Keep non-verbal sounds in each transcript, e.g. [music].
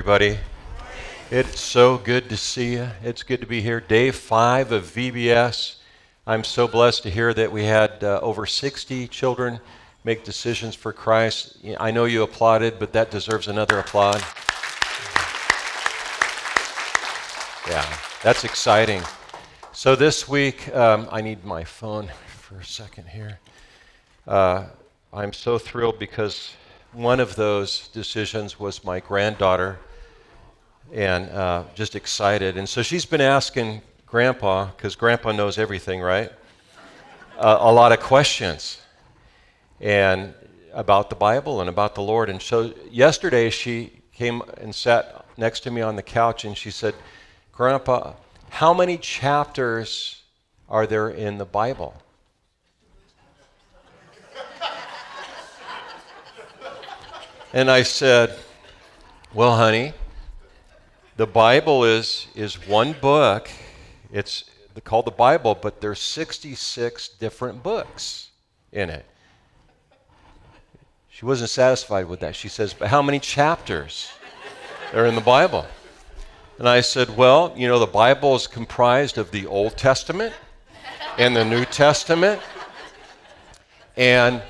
everybody. It's so good to see you. It's good to be here. Day five of VBS. I'm so blessed to hear that we had uh, over 60 children make decisions for Christ. I know you applauded, but that deserves another applaud. Yeah, that's exciting. So this week, um, I need my phone [laughs] for a second here. Uh, I'm so thrilled because one of those decisions was my granddaughter and uh, just excited. And so she's been asking Grandpa, because Grandpa knows everything, right? [laughs] Uh, a lot of questions and about the Bible and about the Lord. And so yesterday she came and sat next to me on the couch and she said, Grandpa, how many chapters are there in the Bible? [laughs] and I said, Well, honey, the Bible is, is one book. It's called the Bible, but there's 66 different books in it. She wasn't satisfied with that. She says, But how many chapters are in the Bible? And I said, Well, you know, the Bible is comprised of the Old Testament and the New Testament. And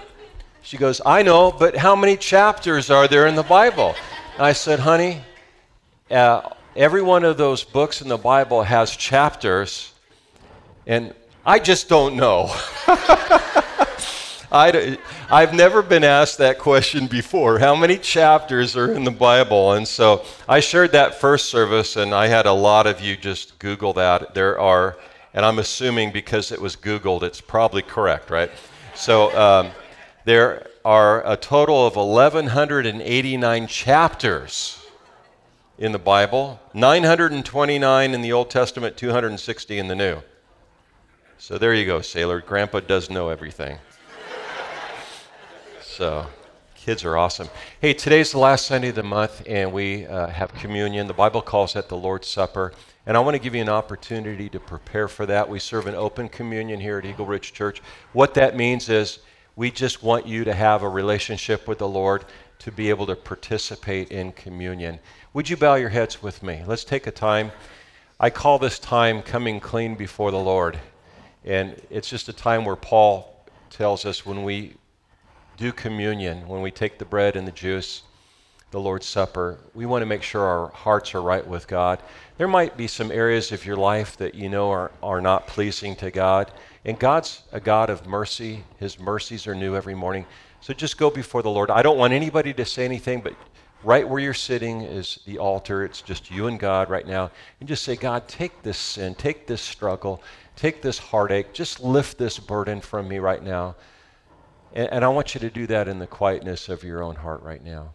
she goes, I know, but how many chapters are there in the Bible? And I said, Honey, uh, every one of those books in the Bible has chapters, and I just don't know. [laughs] I, have never been asked that question before. How many chapters are in the Bible? And so I shared that first service, and I had a lot of you just Google that. There are, and I'm assuming because it was Googled, it's probably correct, right? So um, there are a total of 1,189 chapters in the Bible, 929 in the Old Testament, 260 in the New. So there you go, sailor. Grandpa does know everything. [laughs] so, kids are awesome. Hey, today's the last Sunday of the month, and we uh, have communion. The Bible calls it the Lord's Supper. And I want to give you an opportunity to prepare for that. We serve an open communion here at Eagle Ridge Church. What that means is we just want you to have a relationship with the Lord to be able to participate in communion. Would you bow your heads with me? Let's take a time. I call this time coming clean before the Lord. And it's just a time where Paul tells us when we do communion, when we take the bread and the juice, the Lord's Supper, we want to make sure our hearts are right with God. There might be some areas of your life that you know are, are not pleasing to God. And God's a God of mercy. His mercies are new every morning. So just go before the Lord. I don't want anybody to say anything, but right where you're sitting is the altar. It's just you and God right now. And just say, God, take this sin, take this struggle, take this heartache, just lift this burden from me right now. And, and I want you to do that in the quietness of your own heart right now.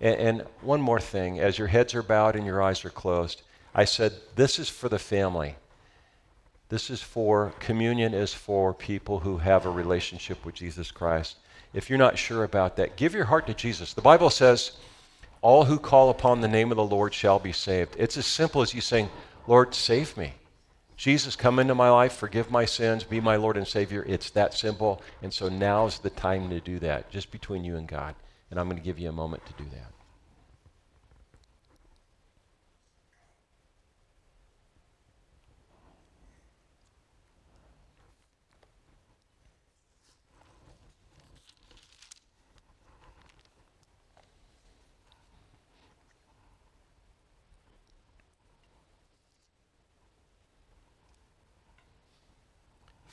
And, and one more thing as your heads are bowed and your eyes are closed, I said, This is for the family. This is for, communion is for people who have a relationship with Jesus Christ. If you're not sure about that, give your heart to Jesus. The Bible says, all who call upon the name of the Lord shall be saved. It's as simple as you saying, Lord, save me. Jesus, come into my life, forgive my sins, be my Lord and Savior. It's that simple. And so now is the time to do that, just between you and God. And I'm going to give you a moment to do that.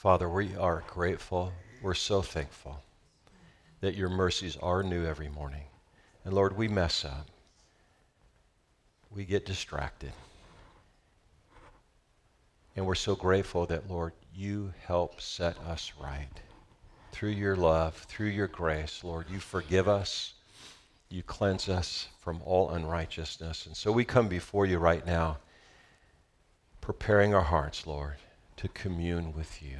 Father, we are grateful. We're so thankful that your mercies are new every morning. And Lord, we mess up. We get distracted. And we're so grateful that, Lord, you help set us right. Through your love, through your grace, Lord, you forgive us. You cleanse us from all unrighteousness. And so we come before you right now, preparing our hearts, Lord, to commune with you.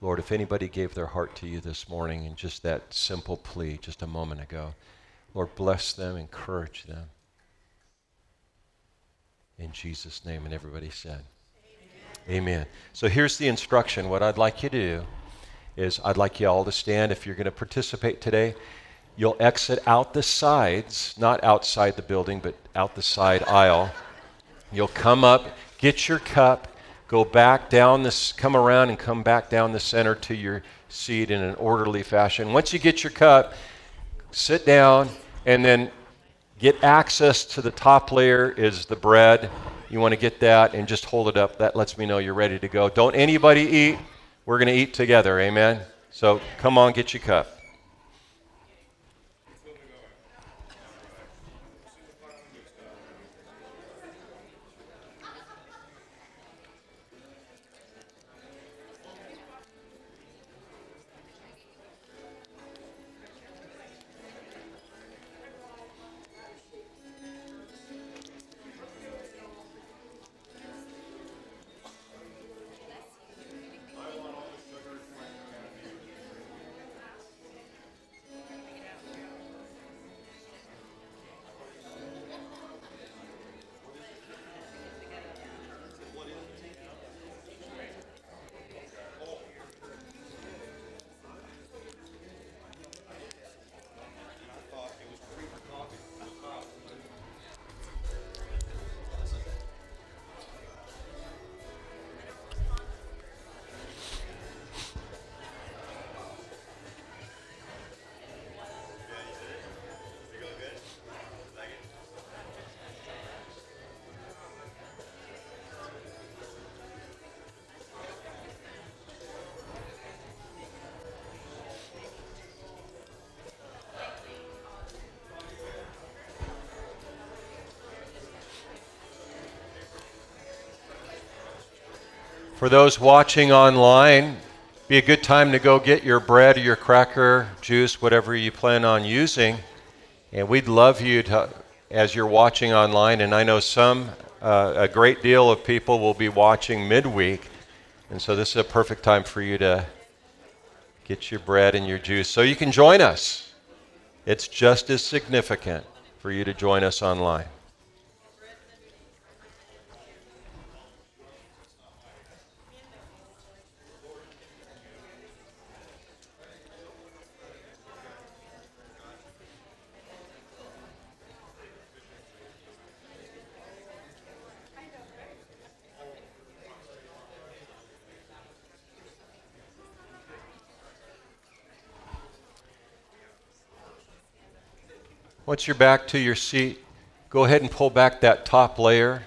Lord, if anybody gave their heart to you this morning in just that simple plea just a moment ago, Lord, bless them, encourage them. In Jesus' name. And everybody said, Amen. Amen. So here's the instruction. What I'd like you to do is I'd like you all to stand if you're going to participate today. You'll exit out the sides, not outside the building, but out the side aisle. You'll come up, get your cup, go back down this, come around and come back down the center to your seat in an orderly fashion. Once you get your cup, sit down, and then get access to the top layer is the bread. You want to get that and just hold it up. That lets me know you're ready to go. Don't anybody eat. We're going to eat together. Amen. So come on, get your cup. For those watching online, be a good time to go get your bread or your cracker, juice, whatever you plan on using. And we'd love you to, as you're watching online, and I know some, uh, a great deal of people will be watching midweek. And so this is a perfect time for you to get your bread and your juice so you can join us. It's just as significant for you to join us online. Once you're back to your seat, go ahead and pull back that top layer.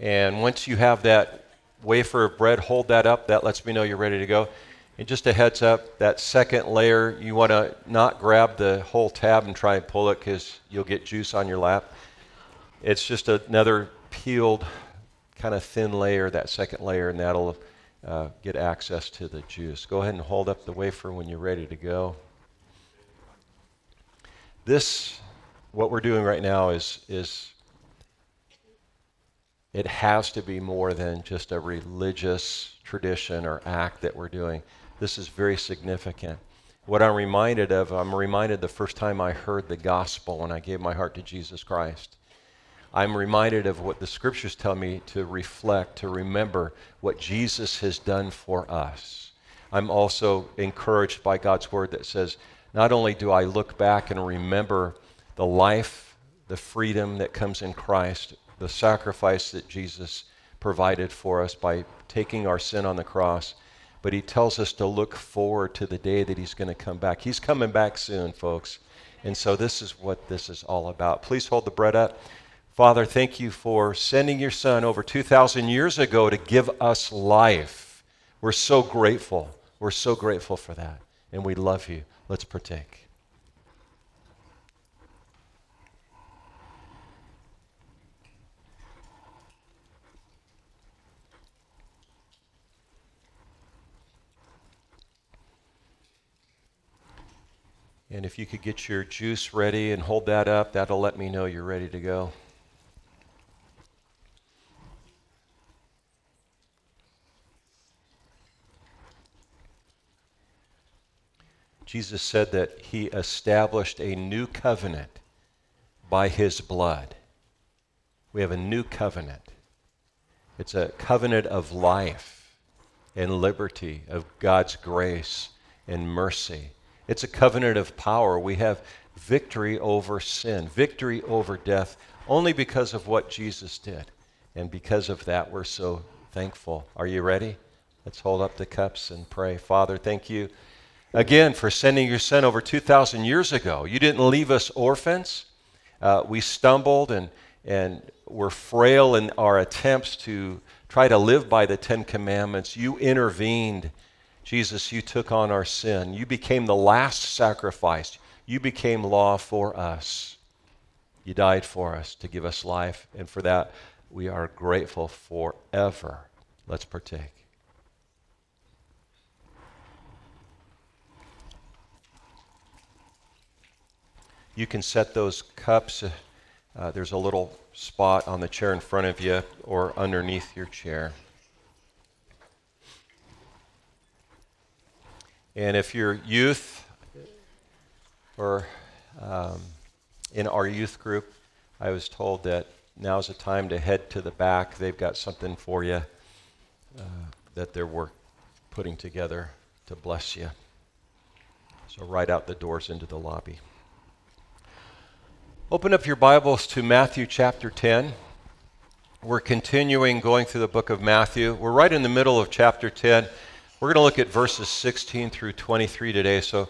And once you have that wafer of bread, hold that up. That lets me know you're ready to go. And just a heads up, that second layer, you want to not grab the whole tab and try and pull it because you'll get juice on your lap. It's just another peeled, kind of thin layer, that second layer, and that'll uh, get access to the juice. Go ahead and hold up the wafer when you're ready to go this, what we're doing right now, is, is it has to be more than just a religious tradition or act that we're doing. This is very significant. What I'm reminded of, I'm reminded the first time I heard the gospel when I gave my heart to Jesus Christ. I'm reminded of what the scriptures tell me to reflect, to remember what Jesus has done for us. I'm also encouraged by God's word that says, not only do I look back and remember the life, the freedom that comes in Christ, the sacrifice that Jesus provided for us by taking our sin on the cross, but he tells us to look forward to the day that he's going to come back. He's coming back soon, folks. And so this is what this is all about. Please hold the bread up. Father, thank you for sending your son over 2,000 years ago to give us life. We're so grateful. We're so grateful for that. And we love you. Let's partake. And if you could get your juice ready and hold that up, that'll let me know you're ready to go. Jesus said that he established a new covenant by his blood. We have a new covenant. It's a covenant of life and liberty, of God's grace and mercy. It's a covenant of power. We have victory over sin, victory over death, only because of what Jesus did. And because of that, we're so thankful. Are you ready? Let's hold up the cups and pray. Father, thank you again for sending your son over 2,000 years ago. You didn't leave us orphans. Uh, we stumbled and, and were frail in our attempts to try to live by the Ten Commandments. You intervened. Jesus, you took on our sin. You became the last sacrifice. You became law for us. You died for us to give us life. And for that, we are grateful forever. Let's partake. You can set those cups. Uh, there's a little spot on the chair in front of you or underneath your chair. And if you're youth or um, in our youth group, I was told that now's the time to head to the back. They've got something for you uh, that they're work putting together to bless you. So, right out the doors into the lobby. Open up your Bibles to Matthew chapter 10. We're continuing going through the book of Matthew. We're right in the middle of chapter 10. We're going to look at verses 16 through 23 today. So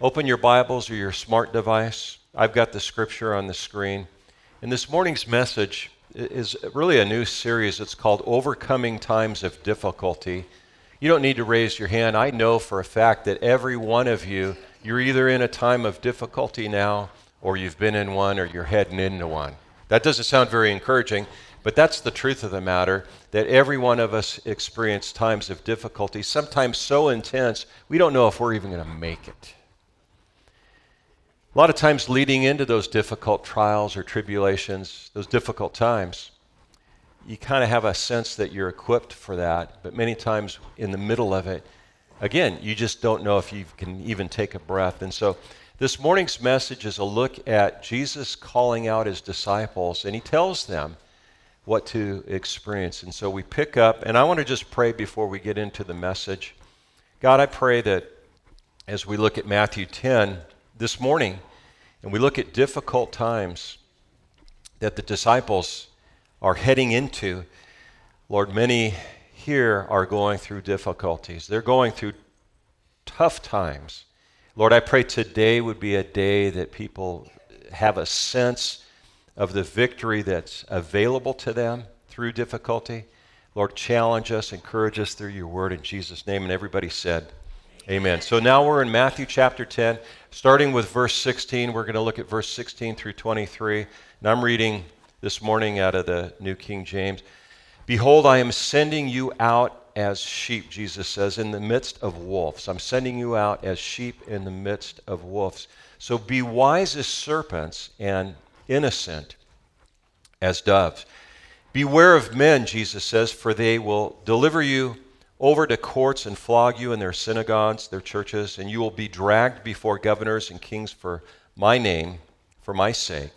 open your Bibles or your smart device. I've got the scripture on the screen. And this morning's message is really a new series. It's called Overcoming Times of Difficulty. You don't need to raise your hand. I know for a fact that every one of you, you're either in a time of difficulty now or you've been in one, or you're heading into one. That doesn't sound very encouraging, but that's the truth of the matter that every one of us experience times of difficulty, sometimes so intense we don't know if we're even going to make it. A lot of times, leading into those difficult trials or tribulations, those difficult times, you kind of have a sense that you're equipped for that, but many times in the middle of it, again, you just don't know if you can even take a breath. And so, this morning's message is a look at Jesus calling out his disciples, and he tells them what to experience. And so we pick up, and I want to just pray before we get into the message. God, I pray that as we look at Matthew 10 this morning, and we look at difficult times that the disciples are heading into, Lord, many here are going through difficulties. They're going through tough times. Lord, I pray today would be a day that people have a sense of the victory that's available to them through difficulty. Lord, challenge us, encourage us through your word in Jesus' name. And everybody said, Amen. So now we're in Matthew chapter 10, starting with verse 16. We're going to look at verse 16 through 23. And I'm reading this morning out of the New King James. Behold, I am sending you out as sheep, Jesus says, in the midst of wolves. I'm sending you out as sheep in the midst of wolves. So be wise as serpents and innocent as doves. Beware of men, Jesus says, for they will deliver you over to courts and flog you in their synagogues, their churches, and you will be dragged before governors and kings for my name, for my sake,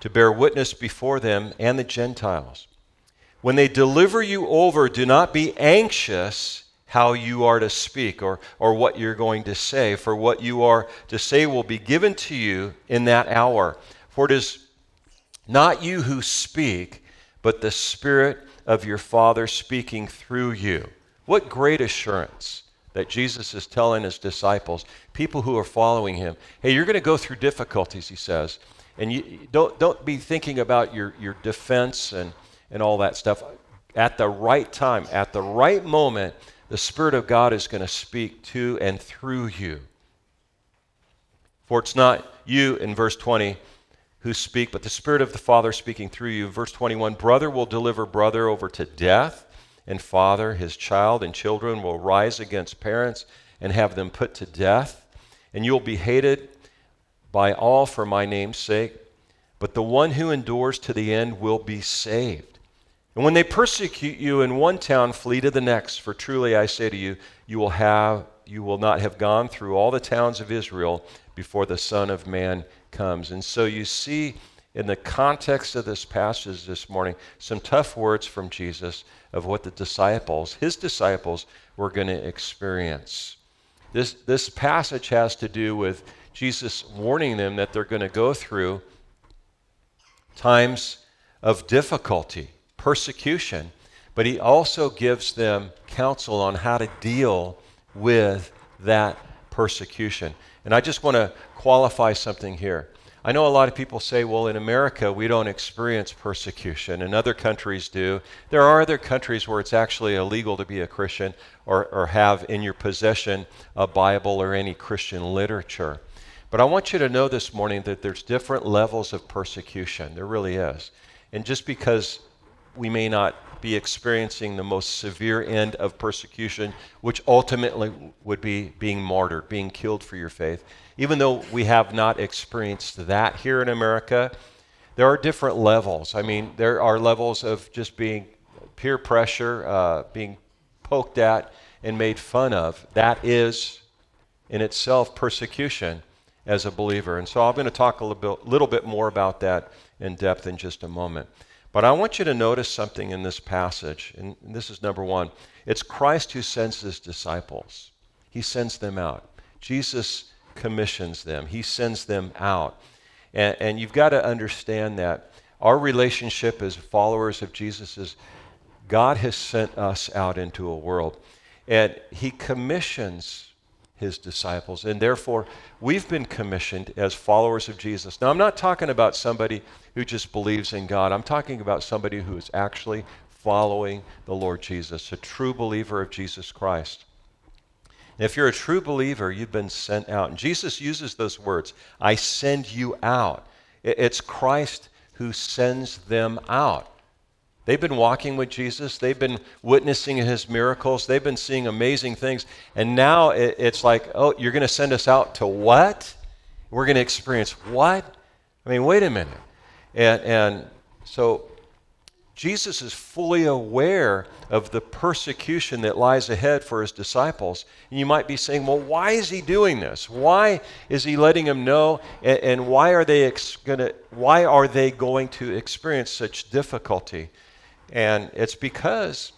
to bear witness before them and the Gentiles. When they deliver you over, do not be anxious how you are to speak or, or what you're going to say, for what you are to say will be given to you in that hour. For it is not you who speak, but the Spirit of your Father speaking through you. What great assurance that Jesus is telling his disciples, people who are following him, hey, you're going to go through difficulties, he says. And you don't, don't be thinking about your, your defense and and all that stuff. At the right time, at the right moment, the Spirit of God is going to speak to and through you. For it's not you, in verse 20, who speak, but the Spirit of the Father speaking through you. Verse 21 Brother will deliver brother over to death, and father his child, and children will rise against parents and have them put to death. And you'll be hated by all for my name's sake, but the one who endures to the end will be saved. And when they persecute you in one town, flee to the next, for truly I say to you, you will have you will not have gone through all the towns of Israel before the Son of Man comes. And so you see in the context of this passage this morning some tough words from Jesus of what the disciples, his disciples, were going to experience. This, this passage has to do with Jesus warning them that they're going to go through times of difficulty, persecution, but he also gives them counsel on how to deal with that persecution. And I just want to qualify something here. I know a lot of people say, well, in America, we don't experience persecution, and other countries do. There are other countries where it's actually illegal to be a Christian or, or have in your possession a Bible or any Christian literature. But I want you to know this morning that there's different levels of persecution. There really is. And just because we may not be experiencing the most severe end of persecution, which ultimately would be being martyred, being killed for your faith. Even though we have not experienced that here in America, there are different levels. I mean, there are levels of just being peer pressure, uh, being poked at and made fun of. That is, in itself, persecution as a believer. And so I'm going to talk a little bit, little bit more about that in depth in just a moment. But I want you to notice something in this passage, and this is number one. It's Christ who sends his disciples, he sends them out. Jesus commissions them, he sends them out. And, and you've got to understand that our relationship as followers of Jesus is God has sent us out into a world, and he commissions his disciples. And therefore, we've been commissioned as followers of Jesus. Now, I'm not talking about somebody who just believes in God, I'm talking about somebody who is actually following the Lord Jesus, a true believer of Jesus Christ. And if you're a true believer, you've been sent out. And Jesus uses those words I send you out. It's Christ who sends them out. They've been walking with Jesus. They've been witnessing his miracles. They've been seeing amazing things. And now it's like, oh, you're going to send us out to what? We're going to experience what? I mean, wait a minute. And, and so Jesus is fully aware of the persecution that lies ahead for his disciples. And you might be saying, well, why is he doing this? Why is he letting them know? And, and why, are they ex- gonna, why are they going to experience such difficulty? And it's because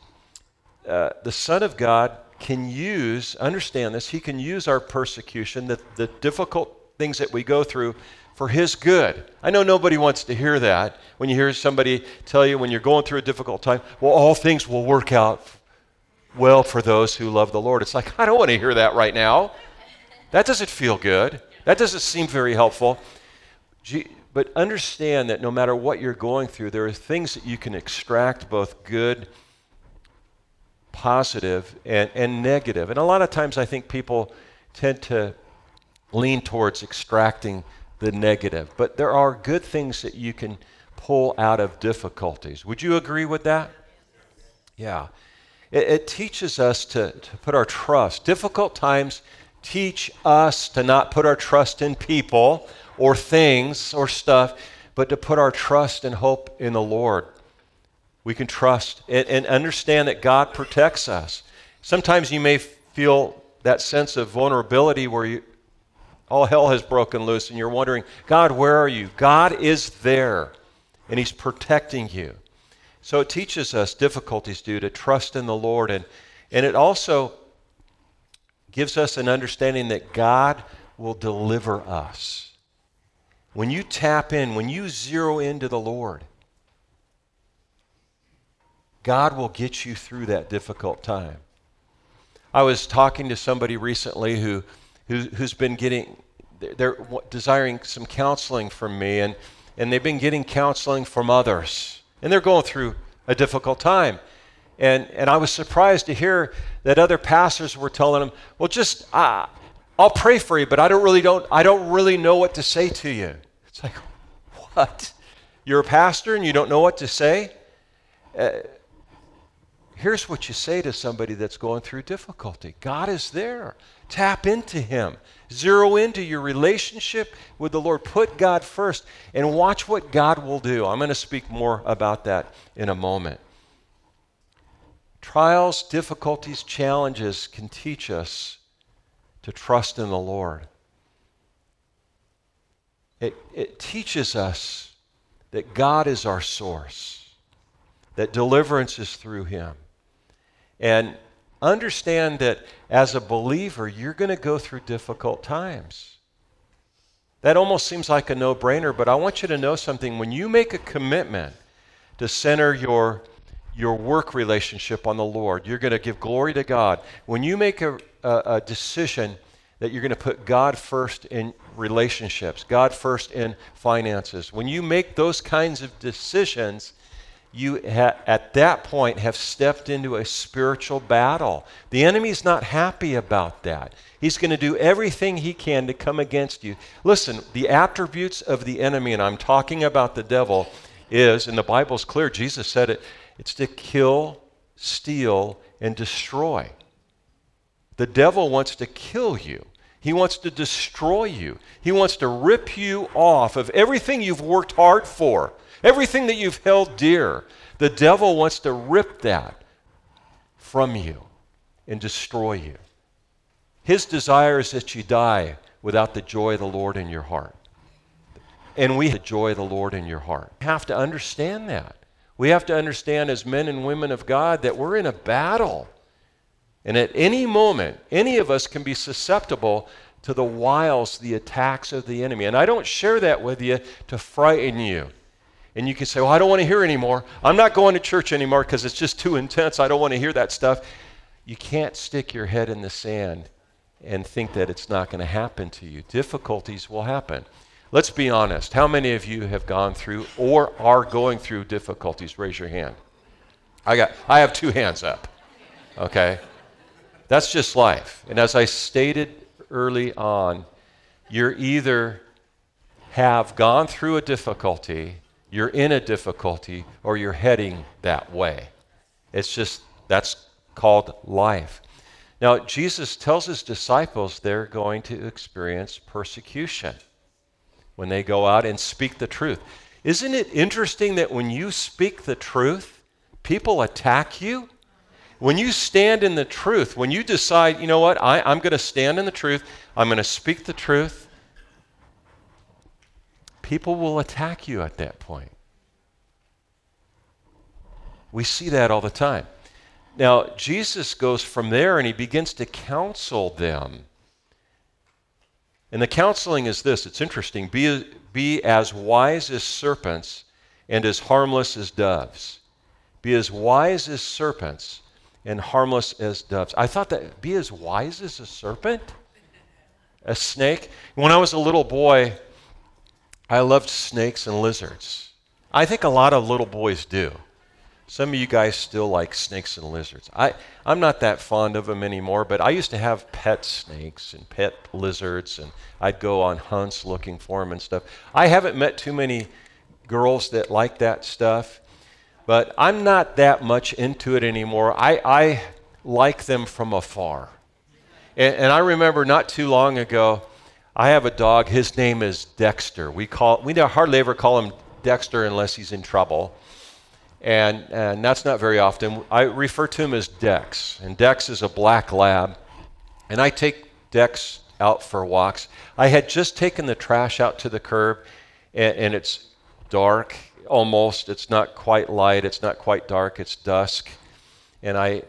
uh, the Son of God can use, understand this, he can use our persecution, the, the difficult things that we go through, for his good. I know nobody wants to hear that. When you hear somebody tell you when you're going through a difficult time, well, all things will work out well for those who love the Lord. It's like, I don't want to hear that right now. That doesn't feel good. That doesn't seem very helpful. But understand that no matter what you're going through, there are things that you can extract both good, positive, and, and negative. And a lot of times I think people tend to lean towards extracting the negative. But there are good things that you can pull out of difficulties. Would you agree with that? Yeah. It, it, teaches us to, to put our trust. Difficult times teach us to not put our trust in people or things or stuff, but to put our trust and hope in the Lord. We can trust and, and understand that God protects us. Sometimes you may feel that sense of vulnerability where you, all hell has broken loose and you're wondering, God, where are you? God is there and He's protecting you. So it teaches us difficulties due to trust in the Lord and, and it also gives us an understanding that God will deliver us. When you tap in, when you zero into the Lord, God will get you through that difficult time. I was talking to somebody recently who, who has been getting, they're desiring some counseling from me, and, and they've been getting counseling from others. And they're going through a difficult time. And, and I was surprised to hear that other pastors were telling them, well, just, uh, I'll pray for you, but I don't really don't, I don't really know what to say to you. It's like, what? You're a pastor and you don't know what to say? Uh, here's what you say to somebody that's going through difficulty God is there. Tap into Him. Zero into your relationship with the Lord. Put God first and watch what God will do. I'm going to speak more about that in a moment. Trials, difficulties, challenges can teach us to trust in the Lord. It, it teaches us that God is our source, that deliverance is through Him. And understand that as a believer, you're going to go through difficult times. That almost seems like a no brainer, but I want you to know something. When you make a commitment to center your, your work relationship on the Lord, you're going to give glory to God. When you make a, a, a decision that you're going to put God first in relationships, God first in finances, when you make those kinds of decisions, you ha- at that point have stepped into a spiritual battle. The enemy's not happy about that. He's going to do everything he can to come against you. Listen, the attributes of the enemy, and I'm talking about the devil, is, and the Bible's clear, Jesus said it, it's to kill, steal, and destroy. The devil wants to kill you. He wants to destroy you. He wants to rip you off of everything you've worked hard for, everything that you've held dear. The devil wants to rip that from you and destroy you. His desire is that you die without the joy of the Lord in your heart. And we have the joy of the Lord in your heart. We have to understand that. We have to understand as men and women of God that we're in a battle. And at any moment, any of us can be susceptible to the wiles, the attacks of the enemy. And I don't share that with you to frighten you. And you can say, Well, I don't want to hear anymore. I'm not going to church anymore because it's just too intense. I don't want to hear that stuff. You can't stick your head in the sand and think that it's not going to happen to you. Difficulties will happen. Let's be honest. How many of you have gone through or are going through difficulties? Raise your hand. I got I have two hands up. Okay? That's just life. And as I stated early on, you're either have gone through a difficulty, you're in a difficulty, or you're heading that way. It's just, that's called life. Now, Jesus tells his disciples they're going to experience persecution when they go out and speak the truth. Isn't it interesting that when you speak the truth, people attack you? When you stand in the truth, when you decide, you know what, I, am going to stand in the truth, I'm going to speak the truth, people will attack you at that point. We see that all the time. Now, Jesus goes from there and he begins to counsel them. And the counseling is this it's interesting be, be as wise as serpents and as harmless as doves. Be as wise as serpents and harmless as doves. I thought that be as wise as a serpent, a snake. When I was a little boy, I loved snakes and lizards. I think a lot of little boys do. Some of you guys still like snakes and lizards. I, I'm not that fond of them anymore, but I used to have pet snakes and pet lizards, and I'd go on hunts looking for them and stuff. I haven't met too many girls that like that stuff. But I'm not that much into it anymore. I, I like them from afar. And, and, I remember not too long ago, I have a dog. His name is Dexter. We, call, we hardly ever call him Dexter unless he's in trouble. And, and that's not very often. I refer to him as Dex. And Dex is a black lab. And I take Dex out for walks. I had just taken the trash out to the curb, and, and it's dark almost. It's not quite light, it's not quite dark, it's dusk. And I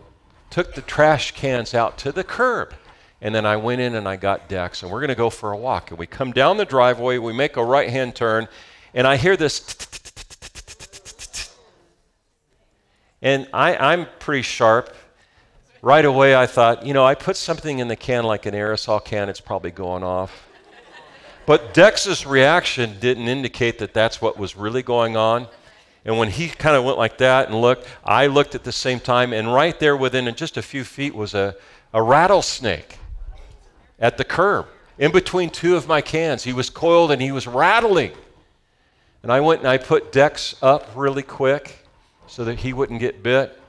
took the trash cans out to the curb. And then I went in and I got Dex, and we're going to go for a walk. And we come down the driveway, we make a right hand turn, and I hear this. And I, I'm pretty sharp. Right away, I thought, you know, I put something in the can like an aerosol can, it's probably going off. But Dex's reaction didn't indicate that that's what was really going on. And when he kind of went like that and looked, I looked at the same time, and right there within just a few feet was a, a rattlesnake at the curb in between two of my cans. He was coiled and he was rattling. And I went and I put Dex up really quick so that he wouldn't get bit.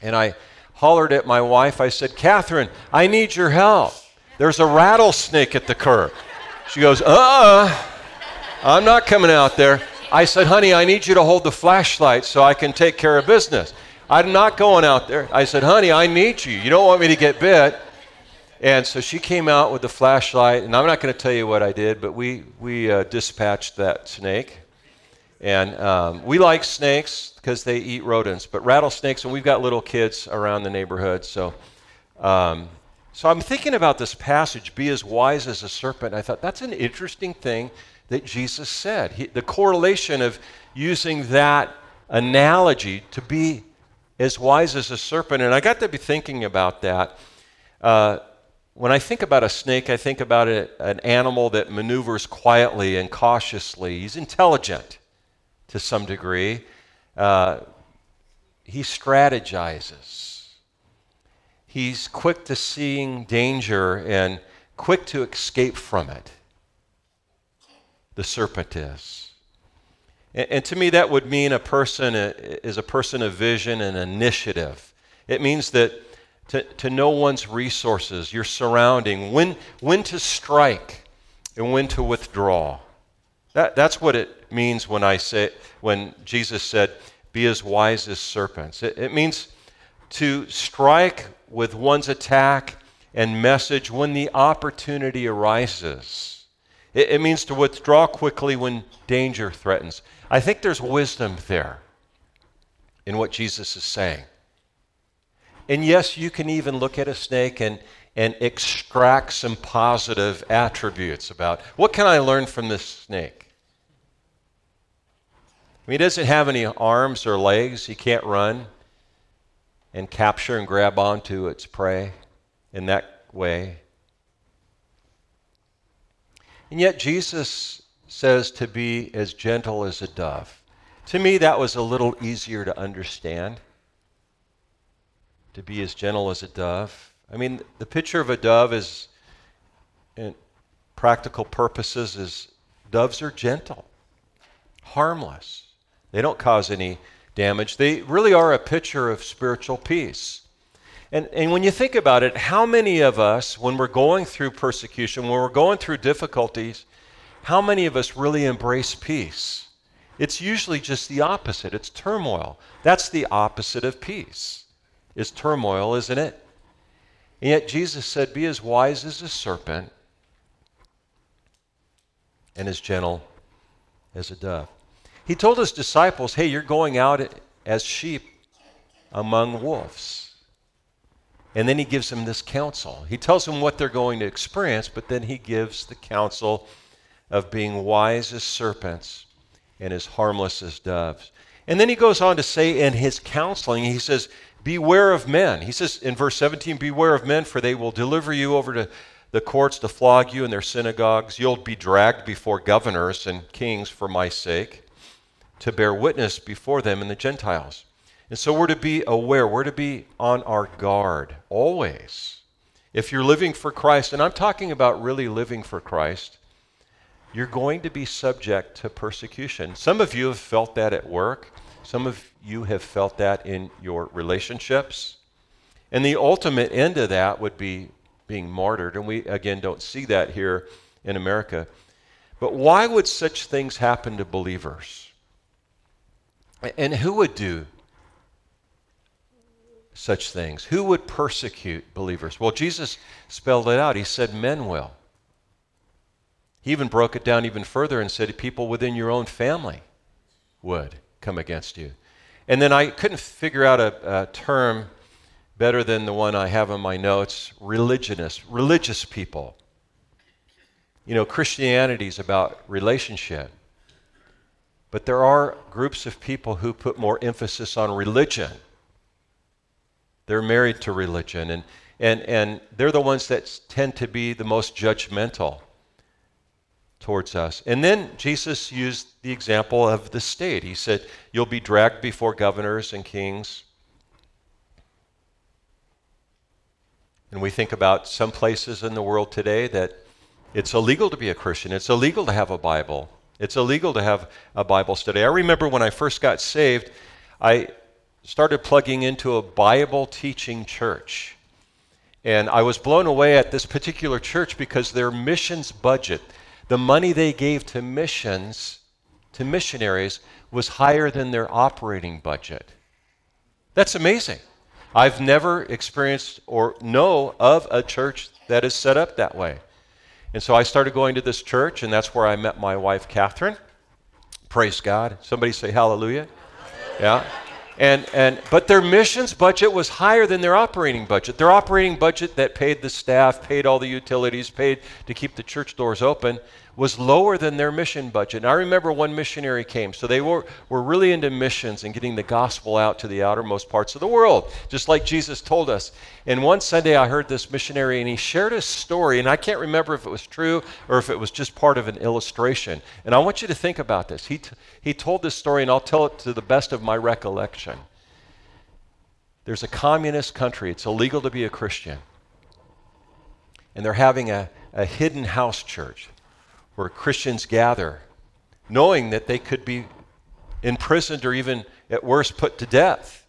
And I hollered at my wife. I said, Catherine, I need your help. There's a rattlesnake at the curb. She goes, uh uh I'm not coming out there. I said, honey, I need you to hold the flashlight so I can take care of business. I'm not going out there. I said, honey, I need you. You don't want me to get bit. And so she came out with the flashlight, and I'm not going to tell you what I did, but we, we uh, dispatched that snake. And um, we like snakes because they eat rodents, but rattlesnakes, and we've got little kids around the neighborhood, so Um, so I'm thinking about this passage, be as wise as a serpent. I thought that's an interesting thing that Jesus said. He, the correlation of using that analogy to be as wise as a serpent. And I got to be thinking about that. Uh, when I think about a snake, I think about it, an animal that maneuvers quietly and cautiously. He's intelligent to some degree. Uh, he strategizes. He's quick to seeing danger and quick to escape from it. The serpent is. And, and to me, that would mean a person is a person of vision and initiative. It means that to, to know one's resources, your surrounding, when, when to strike and when to withdraw. That, that's what it means when I say when Jesus said, be as wise as serpents. It, it means to strike with one's attack and message when the opportunity arises. It, it means to withdraw quickly when danger threatens. I think there's wisdom there in what Jesus is saying. And yes, you can even look at a snake and, and extract some positive attributes about what can I learn from this snake? I mean, he doesn't have any arms or legs. He can't run and capture and grab onto its prey in that way. And yet, Jesus says to be as gentle as a dove. To me, that was a little easier to understand to be as gentle as a dove. I mean, the picture of a dove is, in practical purposes, is doves are gentle, harmless. They don't cause any damage. They really are a picture of spiritual peace. And, and when you think about it, how many of us, when we're going through persecution, when we're going through difficulties, how many of us really embrace peace? It's usually just the opposite. It's turmoil. That's the opposite of peace is turmoil, isn't it? And yet Jesus said, Be as wise as a serpent and as gentle as a dove. He told his disciples, Hey, you're going out as sheep among wolves. And then he gives them this counsel. He tells them what they're going to experience, but then he gives the counsel of being wise as serpents and as harmless as doves. And then he goes on to say in his counseling, he says, Beware of men. He says in verse 17, Beware of men, for they will deliver you over to the courts to flog you in their synagogues. You'll be dragged before governors and kings for my sake, to bear witness before them and the Gentiles. And so we're to be aware, we're to be on our guard always. If you're living for Christ, and I'm talking about really living for Christ, you're going to be subject to persecution. Some of you have felt that at work. Some of you have felt that in your relationships. And the ultimate end of that would be being martyred. And we, again, don't see that here in America. But why would such things happen to believers? And who would do such things? Who would persecute believers? Well, Jesus spelled it out. He said, Men will. He even broke it down even further and said, People within your own family would come against you. And then I couldn't figure out a, a term better than the one I have in my notes religionists, religious people. You know, Christianity is about relationship. But there are groups of people who put more emphasis on religion. They're married to religion, and, and, and they're the ones that tend to be the most judgmental towards us. And then Jesus used the example of the state. He said, You'll be dragged before governors and kings. And we think about some places in the world today that it's illegal to be a Christian, it's illegal to have a Bible, it's illegal to have a Bible study. I remember when I first got saved, I started plugging into a Bible teaching church. And I was blown away at this particular church because their missions budget, the money they gave to missions, to missionaries, was higher than their operating budget. That's amazing. I've never experienced or know of a church that is set up that way. And so I started going to this church, and that's where I met my wife, Catherine. Praise God. Somebody say hallelujah. Yeah. And, and, but their missions budget was higher than their operating budget. Their operating budget that paid the staff, paid all the utilities, paid to keep the church doors open, was lower than their mission budget. And I remember one missionary came, so they were, were really into missions and getting the gospel out to the outermost parts of the world, just like Jesus told us. And one Sunday I heard this missionary and he shared a story, and I can't remember if it was true or if it was just part of an illustration. And I want you to think about this. He, t- he told this story, and I'll tell it to the best of my recollection. There's a communist country, it's illegal to be a Christian. And they're having a, a hidden house church where Christians gather, knowing that they could be imprisoned or even at worst put to death.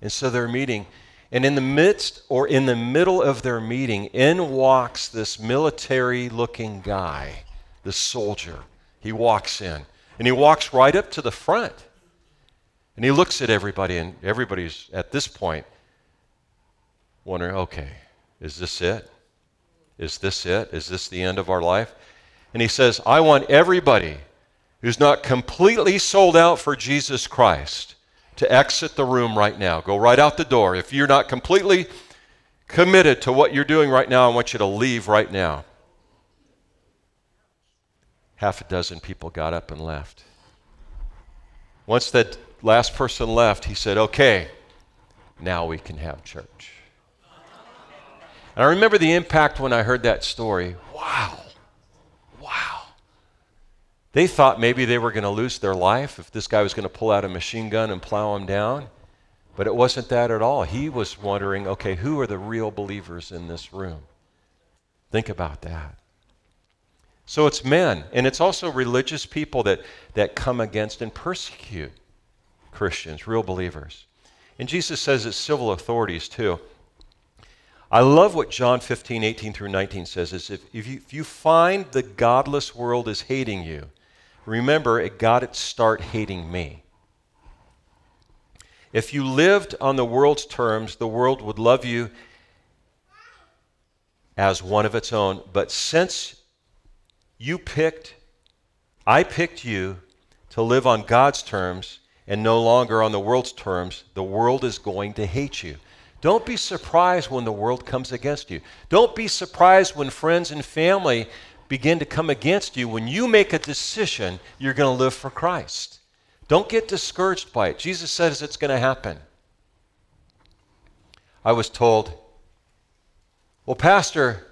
And so they're meeting. And in the midst or in the middle of their meeting, in walks this military looking guy, the soldier. He walks in. And he walks right up to the front. And he looks at everybody, and everybody's at this point wondering okay, is this it? Is this it? Is this the end of our life? And he says, I want everybody who's not completely sold out for Jesus Christ to exit the room right now. Go right out the door. If you're not completely committed to what you're doing right now, I want you to leave right now. Half a dozen people got up and left. Once that last person left, he said, Okay, now we can have church. And I remember the impact when I heard that story. Wow. They thought maybe they were going to lose their life if this guy was going to pull out a machine gun and plow them down. But it wasn't that at all. He was wondering okay, who are the real believers in this room? Think about that. So it's men, and it's also religious people that, that come against and persecute Christians, real believers. And Jesus says it's civil authorities too. I love what John 15, 18 through 19 says is if, if, you, if you find the godless world is hating you, Remember, it got its start hating me. If you lived on the world's terms, the world would love you as one of its own. But since you picked, I picked you to live on God's terms and no longer on the world's terms, the world is going to hate you. Don't be surprised when the world comes against you. Don't be surprised when friends and family begin to come against you, when you make a decision, you're going to live for Christ. Don't get discouraged by it. Jesus says it's going to happen. I was told, well, Pastor,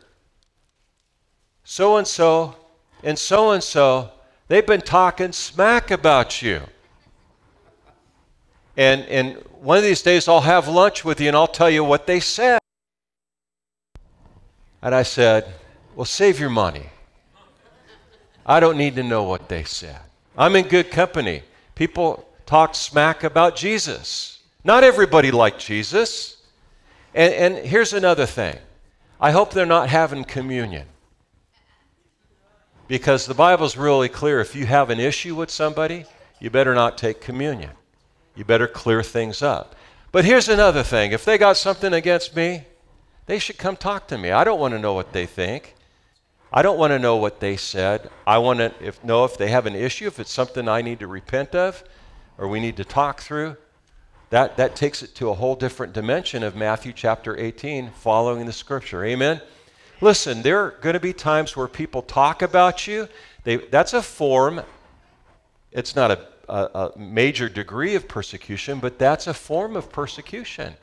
so and so and so and so, they've been talking smack about you. And, and one of these days I'll have lunch with you and I'll tell you what they said. And I said, Well, save your money. I don't need to know what they said. I'm in good company. People talk smack about Jesus. Not everybody liked Jesus. And, and here's another thing I hope they're not having communion. Because the Bible's really clear if you have an issue with somebody, you better not take communion. You better clear things up. But here's another thing if they got something against me, they should come talk to me. I don't want to know what they think. I don't want to know what they said. I want to if, know if they have an issue, if it's something I need to repent of or we need to talk through. That, that takes it to a whole different dimension of Matthew chapter 18, following the scripture. Amen? Listen, there are going to be times where people talk about you. They, that's a form, it's not a, a, a major degree of persecution, but that's a form of persecution.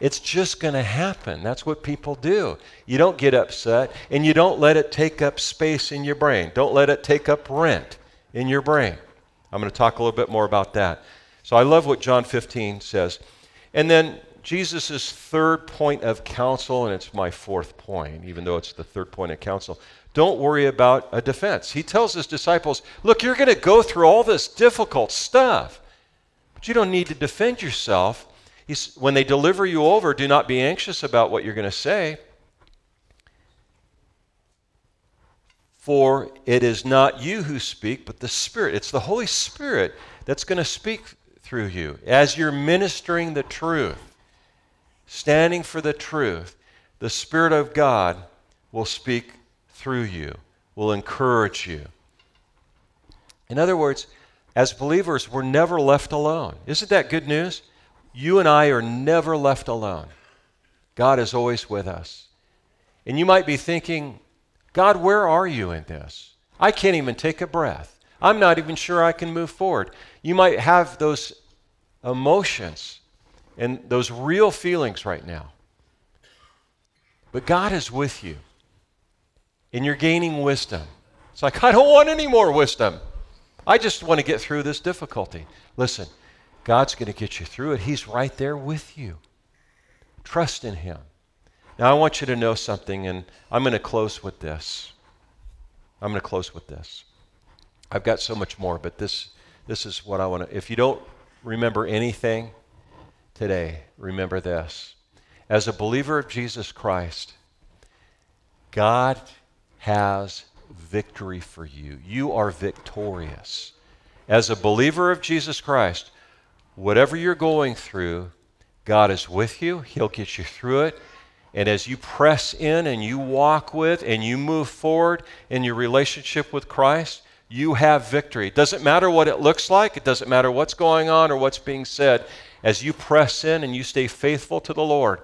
It's just going to happen. That's what people do. You don't get upset and you don't let it take up space in your brain. Don't let it take up rent in your brain. I'm going to talk a little bit more about that. So I love what John 15 says. And then Jesus' third point of counsel, and it's my fourth point, even though it's the third point of counsel. Don't worry about a defense. He tells his disciples, Look, you're going to go through all this difficult stuff, but you don't need to defend yourself He's, when they deliver you over, do not be anxious about what you're going to say. For it is not you who speak, but the Spirit. It's the Holy Spirit that's going to speak through you as you're ministering the truth, standing for the truth. The Spirit of God will speak through you, will encourage you. In other words, as believers, we're never left alone. Isn't that good news? You and I are never left alone. God is always with us. And you might be thinking, God, where are you in this? I can't even take a breath. I'm not even sure I can move forward. You might have those emotions and those real feelings right now. But God is with you, and you're gaining wisdom. It's like, I don't want any more wisdom. I just want to get through this difficulty. Listen, God's going to get you through it. He's right there with you. Trust in Him. Now, I want you to know something, and I'm going to close with this. I'm going to close with this. I've got so much more, but this, this is what I want to. If you don't remember anything today, remember this. As a believer of Jesus Christ, God has victory for you. You are victorious. As a believer of Jesus Christ, whatever you're going through, God is with you. He'll get you through it. And as you press in and you walk with and you move forward in your relationship with Christ, you have victory. It doesn't matter what it looks like, it doesn't matter what's going on or what's being said. As you press in and you stay faithful to the Lord,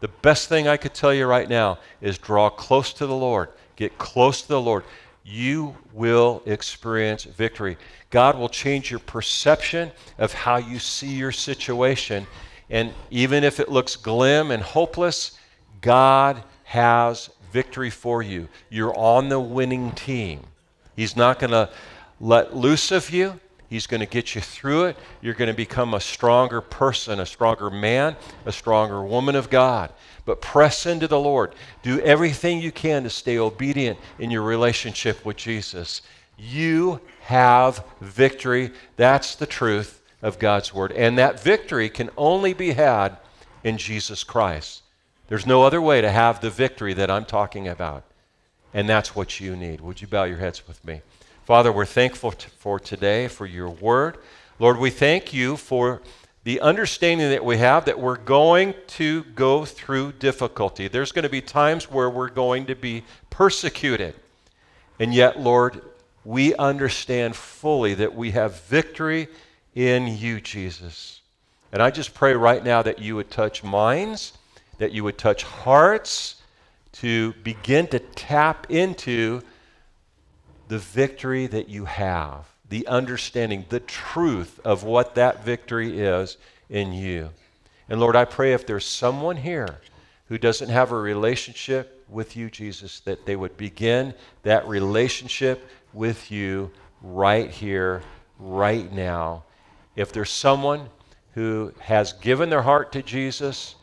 the best thing I could tell you right now is draw close to the Lord. Get close to the Lord. You will experience victory. God will change your perception of how you see your situation. And even if it looks glim and hopeless, God has victory for you. You're on the winning team. He's not going to let loose of you. He's going to get you through it. You're going to become a stronger person, a stronger man, a stronger woman of God. But press into the Lord. Do everything you can to stay obedient in your relationship with Jesus. You have victory. That's the truth of God's Word. And that victory can only be had in Jesus Christ. There's no other way to have the victory that I'm talking about. And that's what you need. Would you bow your heads with me? Father, we're thankful t- for today, for your word. Lord, we thank you for the understanding that we have that we're going to go through difficulty. There's going to be times where we're going to be persecuted. And yet, Lord, we understand fully that we have victory in you, Jesus. And I just pray right now that you would touch minds that you would touch hearts to begin to tap into the victory that you have, the understanding, the truth of what that victory is in you. And Lord, I pray if there's someone here who doesn't have a relationship with you, Jesus, that they would begin that relationship with you right here, right now. If there's someone who has given their heart to Jesus,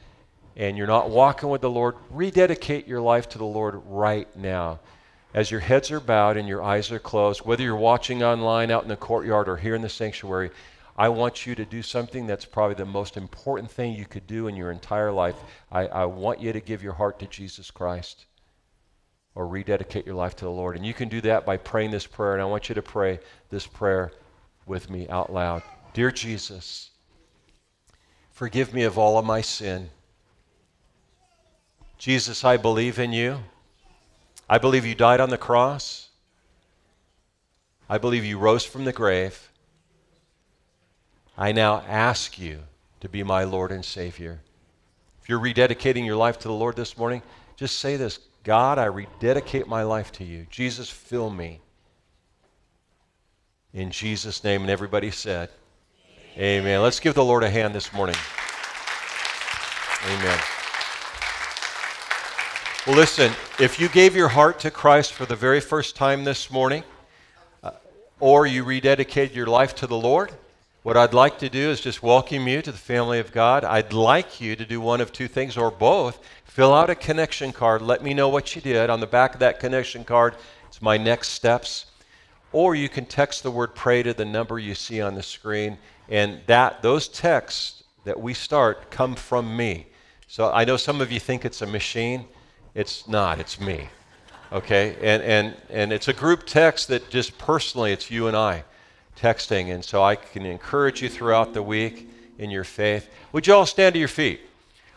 and you're not walking with the Lord, rededicate your life to the Lord right now. As your heads are bowed and your eyes are closed, whether you're watching online out in the courtyard or here in the sanctuary, I want you to do something that's probably the most important thing you could do in your entire life. I, I want you to give your heart to Jesus Christ or rededicate your life to the Lord. And you can do that by praying this prayer. And I want you to pray this prayer with me out loud. Dear Jesus, forgive me of all of my sin. Jesus, I believe in you. I believe you died on the cross. I believe you rose from the grave. I now ask you to be my Lord and Savior. If you're rededicating your life to the Lord this morning, just say this God, I rededicate my life to you. Jesus, fill me. In Jesus' name. And everybody said, Amen. Amen. Let's give the Lord a hand this morning. Amen. Well, listen, if you gave your heart to Christ for the very first time this morning, uh, or you rededicated your life to the Lord, what I'd like to do is just welcome you to the family of God. I'd like you to do one of two things or both. Fill out a connection card. Let me know what you did. On the back of that connection card, it's my next steps. Or you can text the word pray to the number you see on the screen. And that those texts that we start come from me. So I know some of you think it's a machine. It's not, it's me. Okay? And, and, and it's a group text that just personally, it's you and I texting. And so I can encourage you throughout the week in your faith. Would you all stand to your feet?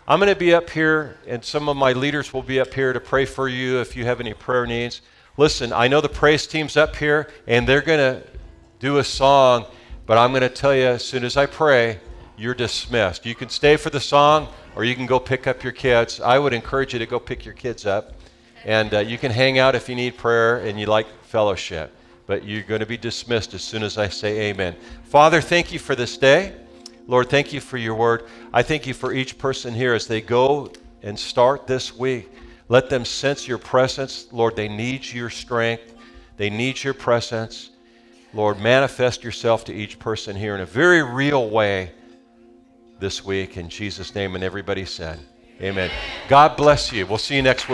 I'm going to be up here, and some of my leaders will be up here to pray for you if you have any prayer needs. Listen, I know the praise team's up here, and they're going to do a song, but I'm going to tell you as soon as I pray, you're dismissed. You can stay for the song or you can go pick up your kids. I would encourage you to go pick your kids up. And uh, you can hang out if you need prayer and you like fellowship. But you're going to be dismissed as soon as I say amen. Father, thank you for this day. Lord, thank you for your word. I thank you for each person here as they go and start this week. Let them sense your presence. Lord, they need your strength, they need your presence. Lord, manifest yourself to each person here in a very real way this week in Jesus' name. And everybody said, Amen. God bless you. We'll see you next week.